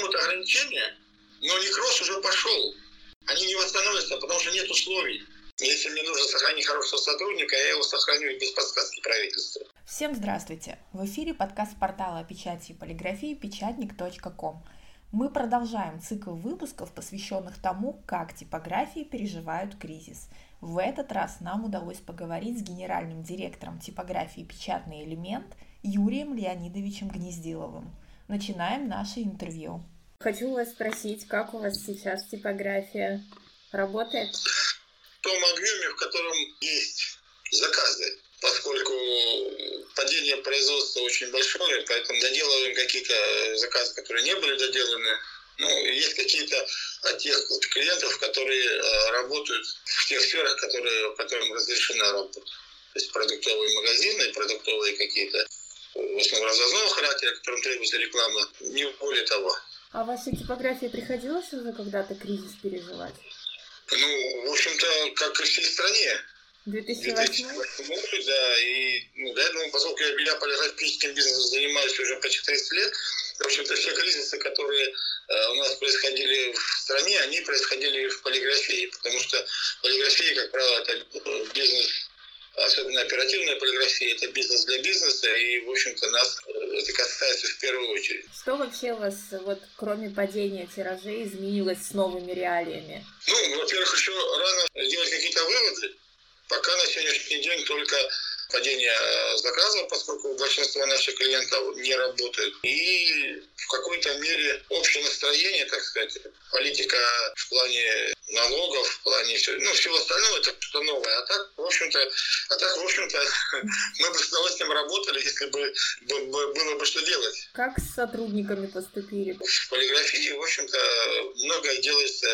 снимут ограничения, но некроз уже пошел. Они не восстановятся, потому что нет условий. Если мне нужно сохранить хорошего сотрудника, я его сохраню без подсказки правительства. Всем здравствуйте! В эфире подкаст портала печати и полиграфии печатник.ком. Мы продолжаем цикл выпусков, посвященных тому, как типографии переживают кризис. В этот раз нам удалось поговорить с генеральным директором типографии «Печатный элемент» Юрием Леонидовичем Гнездиловым. Начинаем наше интервью. Хочу вас спросить, как у вас сейчас типография работает? В том объеме, в котором есть заказы, поскольку падение производства очень большое, поэтому доделываем какие-то заказы, которые не были доделаны. Ну, есть какие-то от тех клиентов, которые э, работают в тех сферах, которые, которым разрешена работа. То есть продуктовые магазины, продуктовые какие-то в основном развозного характера, которым требуется реклама, не более того. А вашей типографии приходилось уже когда-то кризис переживать? Ну, в общем-то, как и всей стране. 2008? 2008 да, и ну, да, ну, поскольку я, я полиграфическим бизнесом занимаюсь уже почти 30 лет, в общем-то, все кризисы, которые э, у нас происходили в стране, они происходили в полиграфии, потому что полиграфия, как правило, это бизнес особенно оперативная полиграфия, это бизнес для бизнеса, и, в общем-то, нас э, это касается в первую очередь. Что вообще у вас, вот, кроме падения тиражей, изменилось с новыми реалиями? Ну, во-первых, еще рано сделать какие-то выводы. Пока на сегодняшний день только падение э, заказов, поскольку большинство наших клиентов не работают. И в какой-то мере общее настроение, так сказать, политика в плане налогов, в плане всего, ну, всего остального, это что новое. А так, в общем-то, а так, в общем-то, мы бы с удовольствием работали, если бы было бы что делать. Как с сотрудниками поступили? В полиграфии, в общем-то, многое делается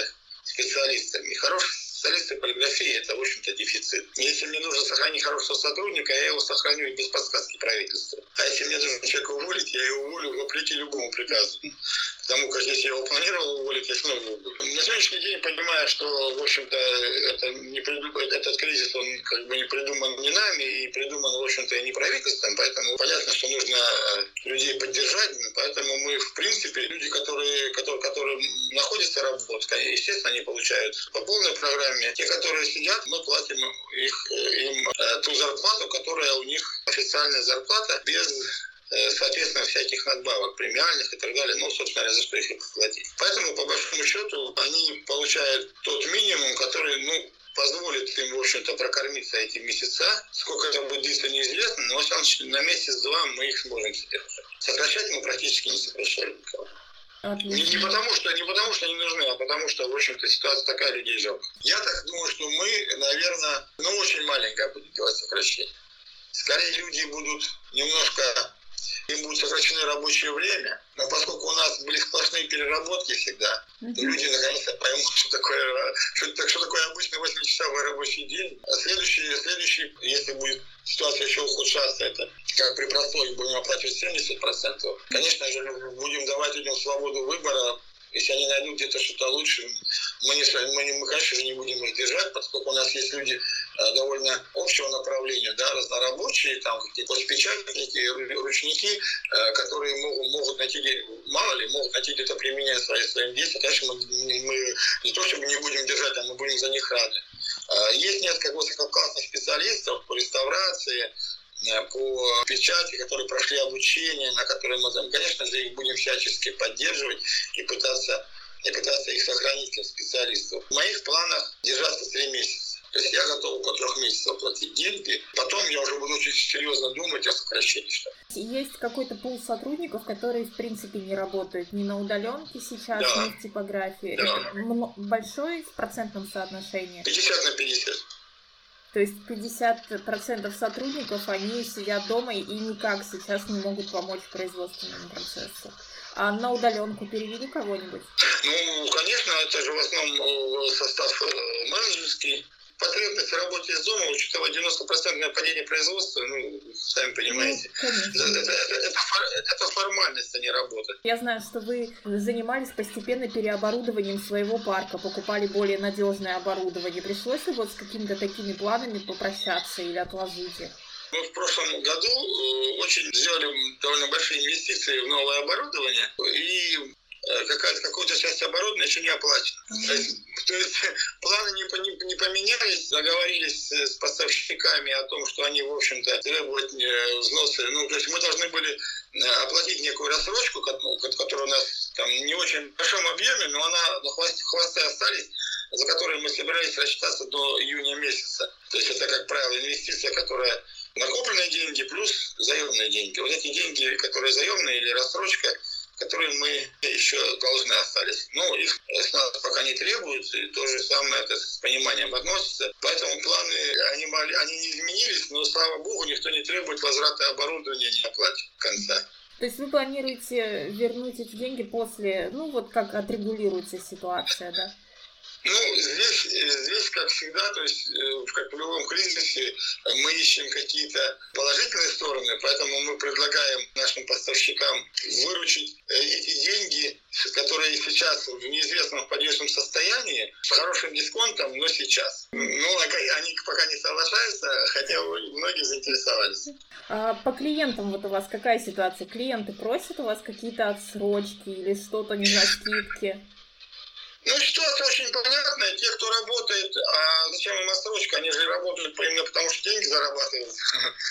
специалистами. Хороших специалисты полиграфии – это, в общем-то, дефицит. Если мне нужно сохранить хорошего сотрудника, я его сохраню без подсказки правительства. А если мне нужно человека уволить, я его уволю вопреки любому приказу. Потому как если я его планировал уволить, я снова уволю. На сегодняшний день понимаю, что, в общем-то, это не придум... этот кризис, он как бы не придуман не нами и придуман, в общем-то, и не правительством, поэтому понятно, что нужно э, людей поддержать, поэтому мы, в принципе, люди, которые, которые, которые находятся работать, естественно, они получают по полной программе. Те, которые сидят, мы платим их, э, им э, ту зарплату, которая у них официальная зарплата без соответственно, всяких надбавок премиальных и так далее, ну, собственно говоря, за что их и платить. Поэтому, по большому счету, они получают тот минимум, который, ну, позволит им, в общем-то, прокормиться эти месяца. Сколько это будет длиться, неизвестно, но на месяц-два мы их сможем содержать. Сокращать мы практически не сокращали никого. Не, не, потому, что, не потому, что они нужны, а потому что, в общем-то, ситуация такая, людей жалко. Я так думаю, что мы, наверное, ну, очень маленькое будет делать сокращение. Скорее люди будут немножко им будет сокращено рабочее время. Но поскольку у нас были сплошные переработки всегда, mm-hmm. то люди наконец-то поймут, что такое, что, что такое обычный 8-часовой рабочий день. А следующий, следующий, если будет ситуация еще ухудшаться, это как при прослойке будем оплачивать 70%. Конечно же, будем давать людям свободу выбора, если они найдут где-то что-то лучше, мы, не, мы, не, мы, конечно же, не будем их держать, поскольку у нас есть люди э, довольно общего направления, да, разнорабочие, там какие-то печатники, ручники, э, которые могут, могут найти, мало ли, могут найти где-то применение свои, своим действиям. Конечно, мы, мы не то, чтобы не будем держать, а мы будем за них рады. Э, есть несколько высококлассных специалистов по реставрации, по печати, которые прошли обучение, на которые мы, конечно же, их будем всячески поддерживать и пытаться, и пытаться их сохранить как специалистов. В моих планах держаться три месяца. То есть я готов около трех месяцев платить деньги. Потом я уже буду очень серьезно думать о сокращении штата. Есть какой-то пул сотрудников, которые, в принципе, не работают ни на удаленке сейчас, да. ни в типографии. Да. Это большой в процентном соотношении? 50 на 50. То есть 50% сотрудников, они сидят дома и никак сейчас не могут помочь производственному процессу. А на удаленку перевели кого-нибудь? Ну, конечно, это же в основном э, состав э, менеджерский потребность в работе из дома, учитывая 90% падение производства, ну, сами понимаете, ну, это, это, это, это формальность, а не работа. Я знаю, что вы занимались постепенно переоборудованием своего парка, покупали более надежное оборудование. Пришлось ли вот с какими-то такими планами попрощаться или отложить их? Мы в прошлом году э, очень сделали довольно большие инвестиции в новое оборудование, и как какая-то какая-то часть оборудования еще не оплачена. Mm-hmm. То, есть, то есть планы не, не, не поменялись, договорились с поставщиками о том, что они, в общем-то, требуют э, взносы. Ну, то есть мы должны были э, оплатить некую рассрочку, которая у нас там не очень в большом объеме, но она на хвосте, хвосты остались за которые мы собирались рассчитаться до июня месяца. То есть это, как правило, инвестиция, которая накопленные деньги плюс заемные деньги. Вот эти деньги, которые заемные или рассрочка, которые мы еще должны остались. Но их с нас пока не требуется, и то же самое это с пониманием относится. Поэтому планы, они, они не изменились, но, слава богу, никто не требует возврата оборудования не оплате конца. То есть вы планируете вернуть эти деньги после, ну вот как отрегулируется ситуация, да? Ну, здесь, э, здесь, как всегда, то есть, э, как в любом кризисе, мы ищем какие-то положительные стороны, поэтому мы предлагаем нашим поставщикам выручить э, эти деньги, которые сейчас в неизвестном подвешенном состоянии, с хорошим дисконтом, но сейчас. Ну, а они пока не соглашаются, хотя многие заинтересовались. А по клиентам вот у вас какая ситуация? Клиенты просят у вас какие-то отсрочки или что-то, не знаю, скидки? Ну, ситуация очень понятная. Те, кто работает, а зачем им отсрочка? Они же работают именно потому, что деньги зарабатывают.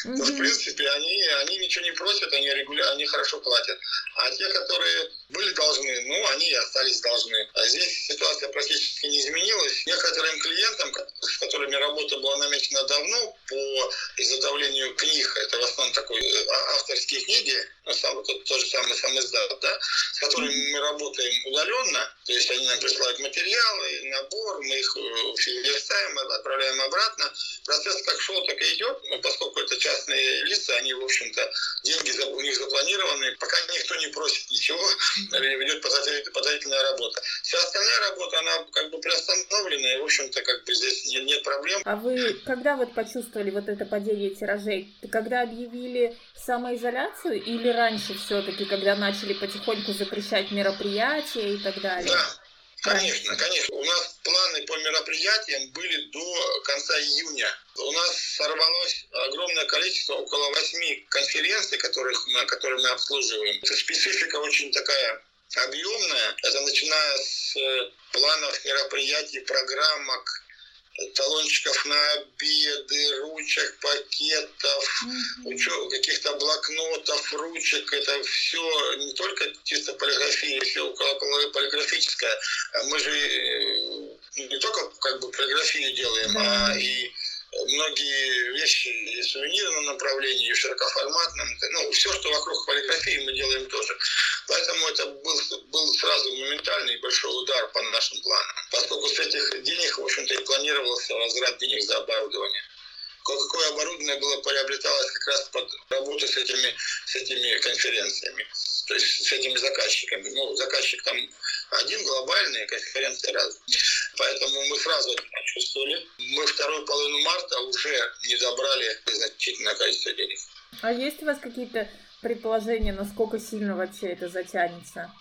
Mm-hmm. То, в принципе, они, они ничего не просят, они, регуля... они хорошо платят. А те, которые были должны, ну, они и остались должны. А здесь ситуация практически не изменилась. Некоторым клиентам, с которыми работа была намечена давно по изготовлению книг, это в основном такой э, а, авторские книги, ну, сам, тот, тот же самый сам издат, да, с которыми мы работаем удаленно, то есть они нам присылают материалы, набор, мы их э, верстаем, отправляем обратно. Процесс как шел, так и идет, но поскольку это частные лица, они, в общем-то, деньги у них запланированы, пока никто не просит ничего, ведет подготовительная работа. Вся остальная работа, она как бы приостановлена, и, в общем-то, как бы здесь нет, нет проблем. А вы когда вот почувствовали вот это падение тиражей? Когда объявили самоизоляцию или раньше все-таки, когда начали потихоньку запрещать мероприятия и так далее? Да. Конечно, конечно. У нас планы по мероприятиям были до конца июня. У нас сорвалось огромное количество, около восьми конференций, которых мы, которые мы обслуживаем. Это специфика очень такая объемная. Это начиная с э, планов мероприятий, программок, талончиков на обеды, ручек, пакетов, mm-hmm. каких-то блокнотов, ручек. Это все не только чисто полиграфия, все около полиграфическое. Мы же э, не только как бы полиграфию делаем, mm-hmm. а и многие вещи и в сувенирном направлении, и в широкоформатном. Ну, все, что вокруг полиграфии, мы делаем тоже. Поэтому это был, был сразу моментальный большой удар по нашим планам. Поскольку с этих денег, в общем-то, и планировался возврат денег за оборудование. Какое оборудование было приобреталось как раз под работу с этими, с этими конференциями, то есть с этими заказчиками. Ну, заказчик там один глобальный, конференция разные. Поэтому мы сразу это почувствовали. Мы вторую половину марта уже не забрали значительное количество денег. А есть у вас какие-то предположения, насколько сильно вообще это затянется?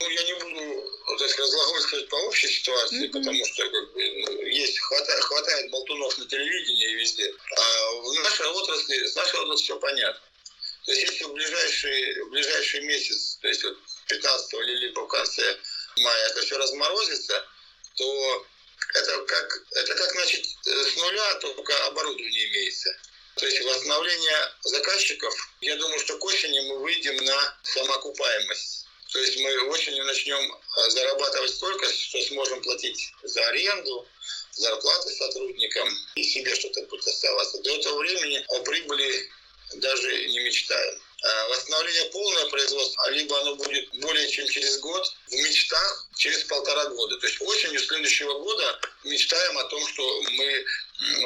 Ну, я не буду так сказать, по общей ситуации, mm-hmm. потому что как бы, ну, есть, хватает, хватает болтунов на телевидении и везде. А в нашей отрасли, с нашей отрасли все понятно. То есть если в ближайший, в ближайший месяц, то есть вот 15 или либо в конце мая это все разморозится, то это как, это как значит, с нуля только оборудование имеется. То есть восстановление заказчиков, я думаю, что к осени мы выйдем на самоокупаемость. То есть мы осенью начнем а, зарабатывать столько, что сможем платить за аренду, зарплаты сотрудникам и себе что-то будет оставаться. До этого времени о прибыли даже не мечтаем. А восстановление полное производство, либо оно будет более чем через год, в мечтах через полтора года. То есть осенью следующего года мечтаем о том, что мы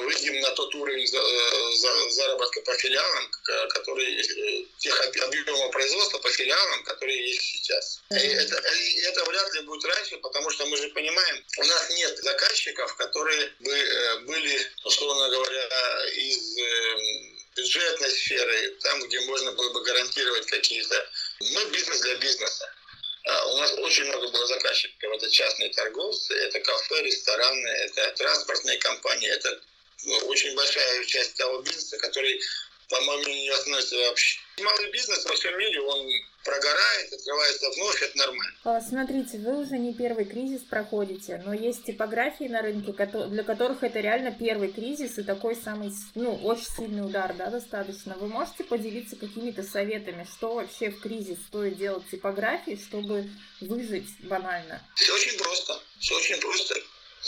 выйдем на тот уровень э, заработка по филиалам, который э, тех объемов производства по филиалам, которые есть сейчас. И это, и это вряд ли будет раньше, потому что мы же понимаем, у нас нет заказчиков, которые бы э, были, условно говоря, из бюджетной сферы, там, где можно было бы гарантировать какие-то... Мы бизнес для бизнеса. А у нас очень много было заказчиков. Это частные торговцы, это кафе, рестораны, это транспортные компании. Это ну, очень большая часть того бизнеса, который, по-моему, не относится вообще. Малый бизнес во всем мире, он прогорает, открывается вновь, это нормально. А, смотрите, вы уже не первый кризис проходите, но есть типографии на рынке, для которых это реально первый кризис и такой самый, ну, очень сильный удар, да, достаточно. Вы можете поделиться какими-то советами, что вообще в кризис стоит делать типографии, чтобы выжить банально? Все очень просто, все очень просто.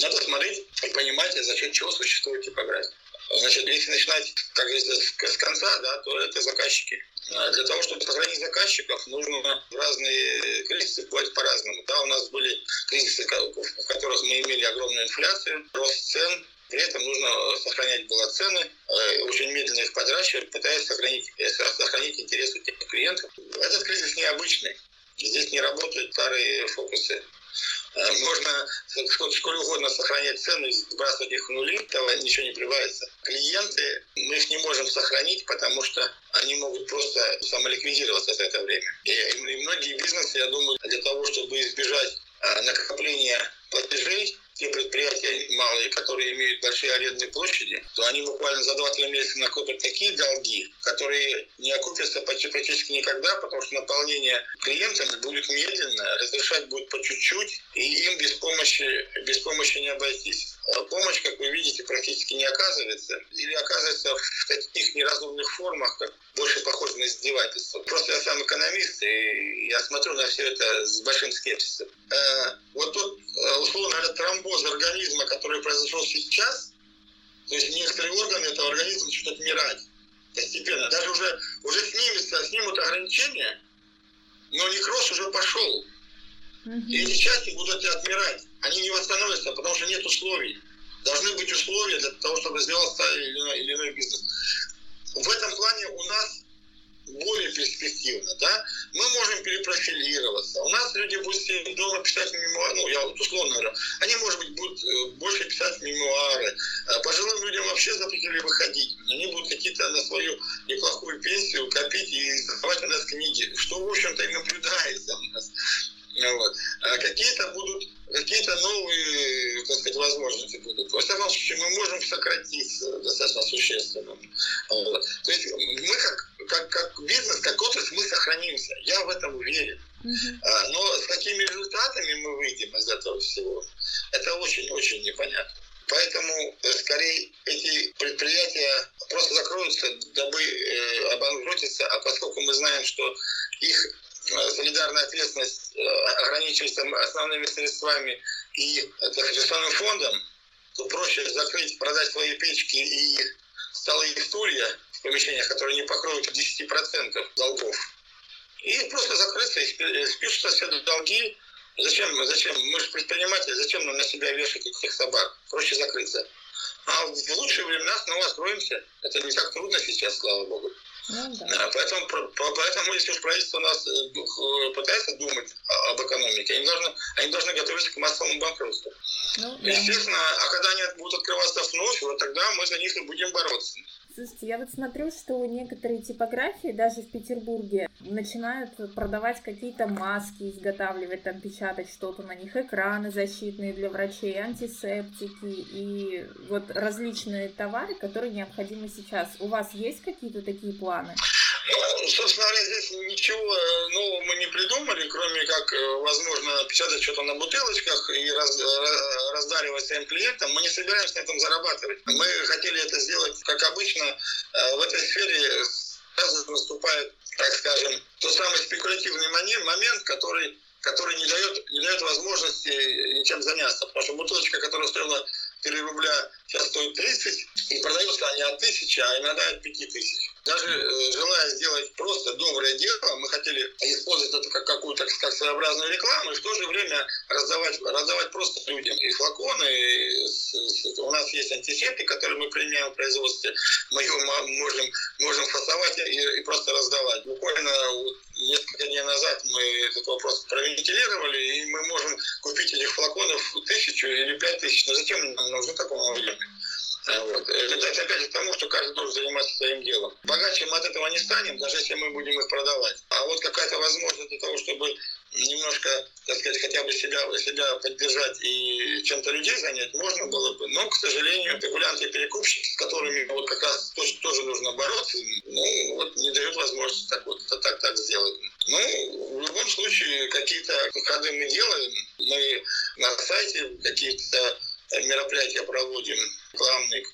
Надо смотреть и понимать, за счет чего существует типография. Значит, если начинать, как говорится, с конца, да, то это заказчики. А для того, чтобы сохранить заказчиков, нужно в разные кризисы платить по-разному. Да, у нас были кризисы, в которых мы имели огромную инфляцию, рост цен, при этом нужно сохранять было цены, э, очень медленно их подращивать, пытаясь сохранить, э, сохранить интересы тех клиентов. Этот кризис необычный. Здесь не работают старые фокусы можно сколько угодно сохранять цены, сбрасывать их в нули, этого ничего не прибавится. Клиенты, мы их не можем сохранить, потому что они могут просто самоликвидироваться за это время. И, и многие бизнесы, я думаю, для того, чтобы избежать э, накопления платежей, те предприятия малые, которые имеют большие арендные площади, то они буквально за 2-3 месяца накопят такие долги, которые не окупятся практически никогда, потому что наполнение клиентами будет медленно, разрешать будет по чуть-чуть, и им без помощи, без помощи не обойтись. А помощь, как вы видите, практически не оказывается, или оказывается в таких неразумных формах, как больше похоже на издевательство. Просто я сам экономист, и я смотрю на все это с большим скепсисом. Э, вот тут, э, условно, этот тромбоз организма, который произошел сейчас, то есть некоторые органы этого организма начнут отмирать постепенно. Даже уже, уже снимется, снимут ограничения, но некроз уже пошел. И эти части будут отмирать. Они не восстановятся, потому что нет условий. Должны быть условия для того, чтобы сделать или иной, или иной бизнес. В этом плане у нас более перспективно, да, мы можем перепрофилироваться. У нас люди будут сидеть дома писать мемуары, ну, я вот условно говорю, они, может быть, будут э, больше писать мемуары. А пожилым людям вообще запретили выходить. Они будут какие-то на свою неплохую пенсию копить и издавать у нас книги, что, в общем-то, и наблюдается у нас. Вот. А какие-то будут, какие-то новые, так сказать, возможности будут. Во всяком случае, мы можем сократиться достаточно существенно. Вот. То есть мы как, как, как бизнес, как отрасль, мы сохранимся. Я в этом уверен. Uh-huh. Но с какими результатами мы выйдем из этого всего, это очень-очень непонятно. Поэтому, э, скорее, эти предприятия просто закроются, дабы э, обанкротиться, а поскольку мы знаем, что их Э, солидарная ответственность э, ограничивается основными средствами и так фондом, то проще закрыть, продать свои печки и столы и стулья в помещениях, которые не покроют 10% долгов. И просто закрыться, и спишутся все долги. Зачем, зачем? Мы же предприниматели, зачем нам на себя вешать этих собак? Проще закрыться. А в лучшие времена снова откроемся. Это не так трудно сейчас, слава богу. Ну, да. Поэтому, поэтому, если уж правительство у нас э, э, пытается думать об экономике, они должны, они должны готовиться к массовому банкротству. Ну, да. Естественно, а когда они будут открываться вновь, вот тогда мы за них и будем бороться. Слушайте, я вот смотрю, что некоторые типографии, даже в Петербурге, начинают продавать какие-то маски, изготавливать, там, печатать что-то на них, экраны защитные для врачей, антисептики и вот различные товары, которые необходимы сейчас. У вас есть какие-то такие планы? Ну, собственно говоря, здесь ничего э, нового мы не придумали, кроме как, э, возможно, печатать что-то на бутылочках и раз, раздаривать своим клиентам. Мы не собираемся на этом зарабатывать. Мы хотели это сделать, как обычно, э, в этой сфере сразу наступает, так скажем, тот самый спекулятивный момент, который который не дает, не дает возможности ничем заняться. Потому что бутылочка, которая стоила 3 рубля, сейчас стоит 30, и продаются они от 1000, а иногда от 5000. Даже э, желая сделать просто доброе дело, мы хотели использовать это как какую-то как своеобразную рекламу и в то же время раздавать, раздавать просто людям. И флаконы, и с, с, у нас есть антисептик, который мы применяем в производстве, мы его можем, можем фасовать и, и просто раздавать. Буквально несколько дней назад мы этот вопрос провентилировали, и мы можем купить этих флаконов тысячу или пять тысяч. Но зачем нам нужны такого объема? А, вот. Это опять к тому, что каждый должен заниматься своим делом. Богаче мы от этого не станем, даже если мы будем их продавать. А вот какая-то возможность для того, чтобы немножко, так сказать, хотя бы себя, себя поддержать и чем-то людей занять можно было бы. Но, к сожалению, спекулянты и перекупщики, с которыми вот как раз тоже, тоже нужно бороться, ну, вот не дают возможности так вот так, так сделать. Ну, в любом случае, какие-то ходы мы делаем. Мы на сайте какие-то мероприятия проводим, рекламные,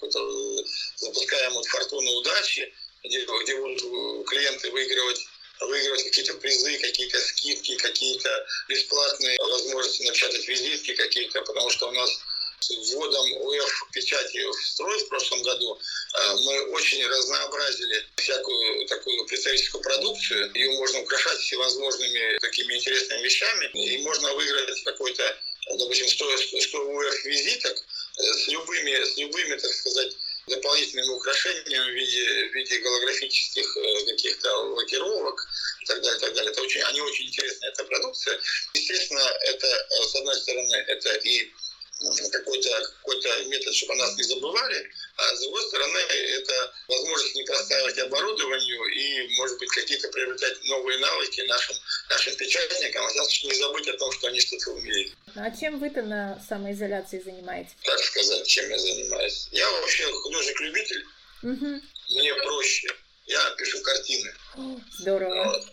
запускаем вот «Фортуна удачи», где, где будут клиенты выигрывать выигрывать какие-то призы, какие-то скидки, какие-то бесплатные возможности напечатать визитки какие-то, потому что у нас с вводом УФ печати в строй в прошлом году э, мы очень разнообразили всякую такую представительскую продукцию. Ее можно украшать всевозможными такими интересными вещами. И можно выиграть какой-то, допустим, 100, 100 УФ визиток э, с любыми, с любыми, так сказать, дополнительными украшениями в виде, в виде голографических э, каких-то лакировок и так далее, так далее. Это очень, они очень интересная эта продукция. Естественно, это, э, с одной стороны, это и какой-то какой метод, чтобы нас не забывали, а с другой стороны, это возможность не простаивать оборудованию и, может быть, какие-то приобретать новые навыки нашим, нашим печатникам, а не забыть о том, что они что-то умеют. Ну, а чем вы-то на самоизоляции занимаетесь? Как сказать, чем я занимаюсь? Я вообще художник-любитель. Угу. Мне проще. Я пишу картины. Здорово. Вот.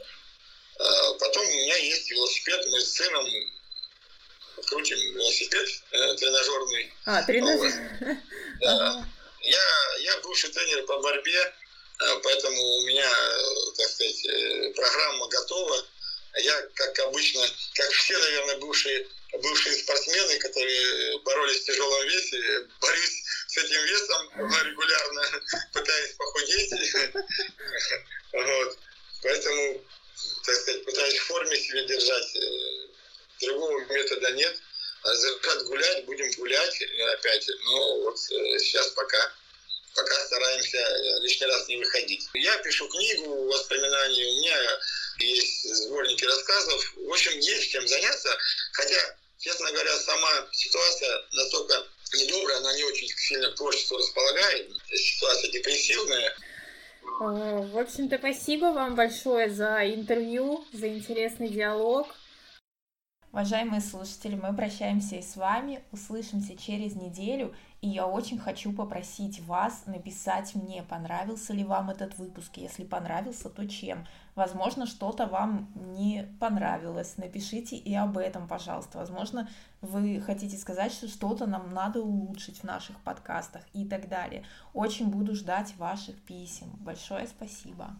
А потом у меня есть велосипед, мы с сыном крутим велосипед э, тренажерный. А, тренажер. Да. Я, я бывший тренер по борьбе, э, поэтому у меня, э, так сказать, э, программа готова. Я, как обычно, как все, наверное, бывшие, бывшие спортсмены, которые боролись в тяжелом весе, борюсь с этим весом регулярно, пытаюсь похудеть. Вот. Поэтому, так сказать, пытаюсь в форме себя держать. Другого метода нет. А Закат гулять, будем гулять опять. Но вот сейчас пока пока стараемся лишний раз не выходить. Я пишу книгу воспоминаний, у меня есть сборники рассказов. В общем, есть чем заняться. Хотя, честно говоря, сама ситуация настолько недобрая, она не очень сильно к творчеству располагает. Ситуация депрессивная. В общем-то, спасибо вам большое за интервью, за интересный диалог. Уважаемые слушатели, мы прощаемся и с вами, услышимся через неделю, и я очень хочу попросить вас написать мне, понравился ли вам этот выпуск, если понравился, то чем. Возможно, что-то вам не понравилось, напишите и об этом, пожалуйста. Возможно, вы хотите сказать, что что-то нам надо улучшить в наших подкастах и так далее. Очень буду ждать ваших писем. Большое спасибо.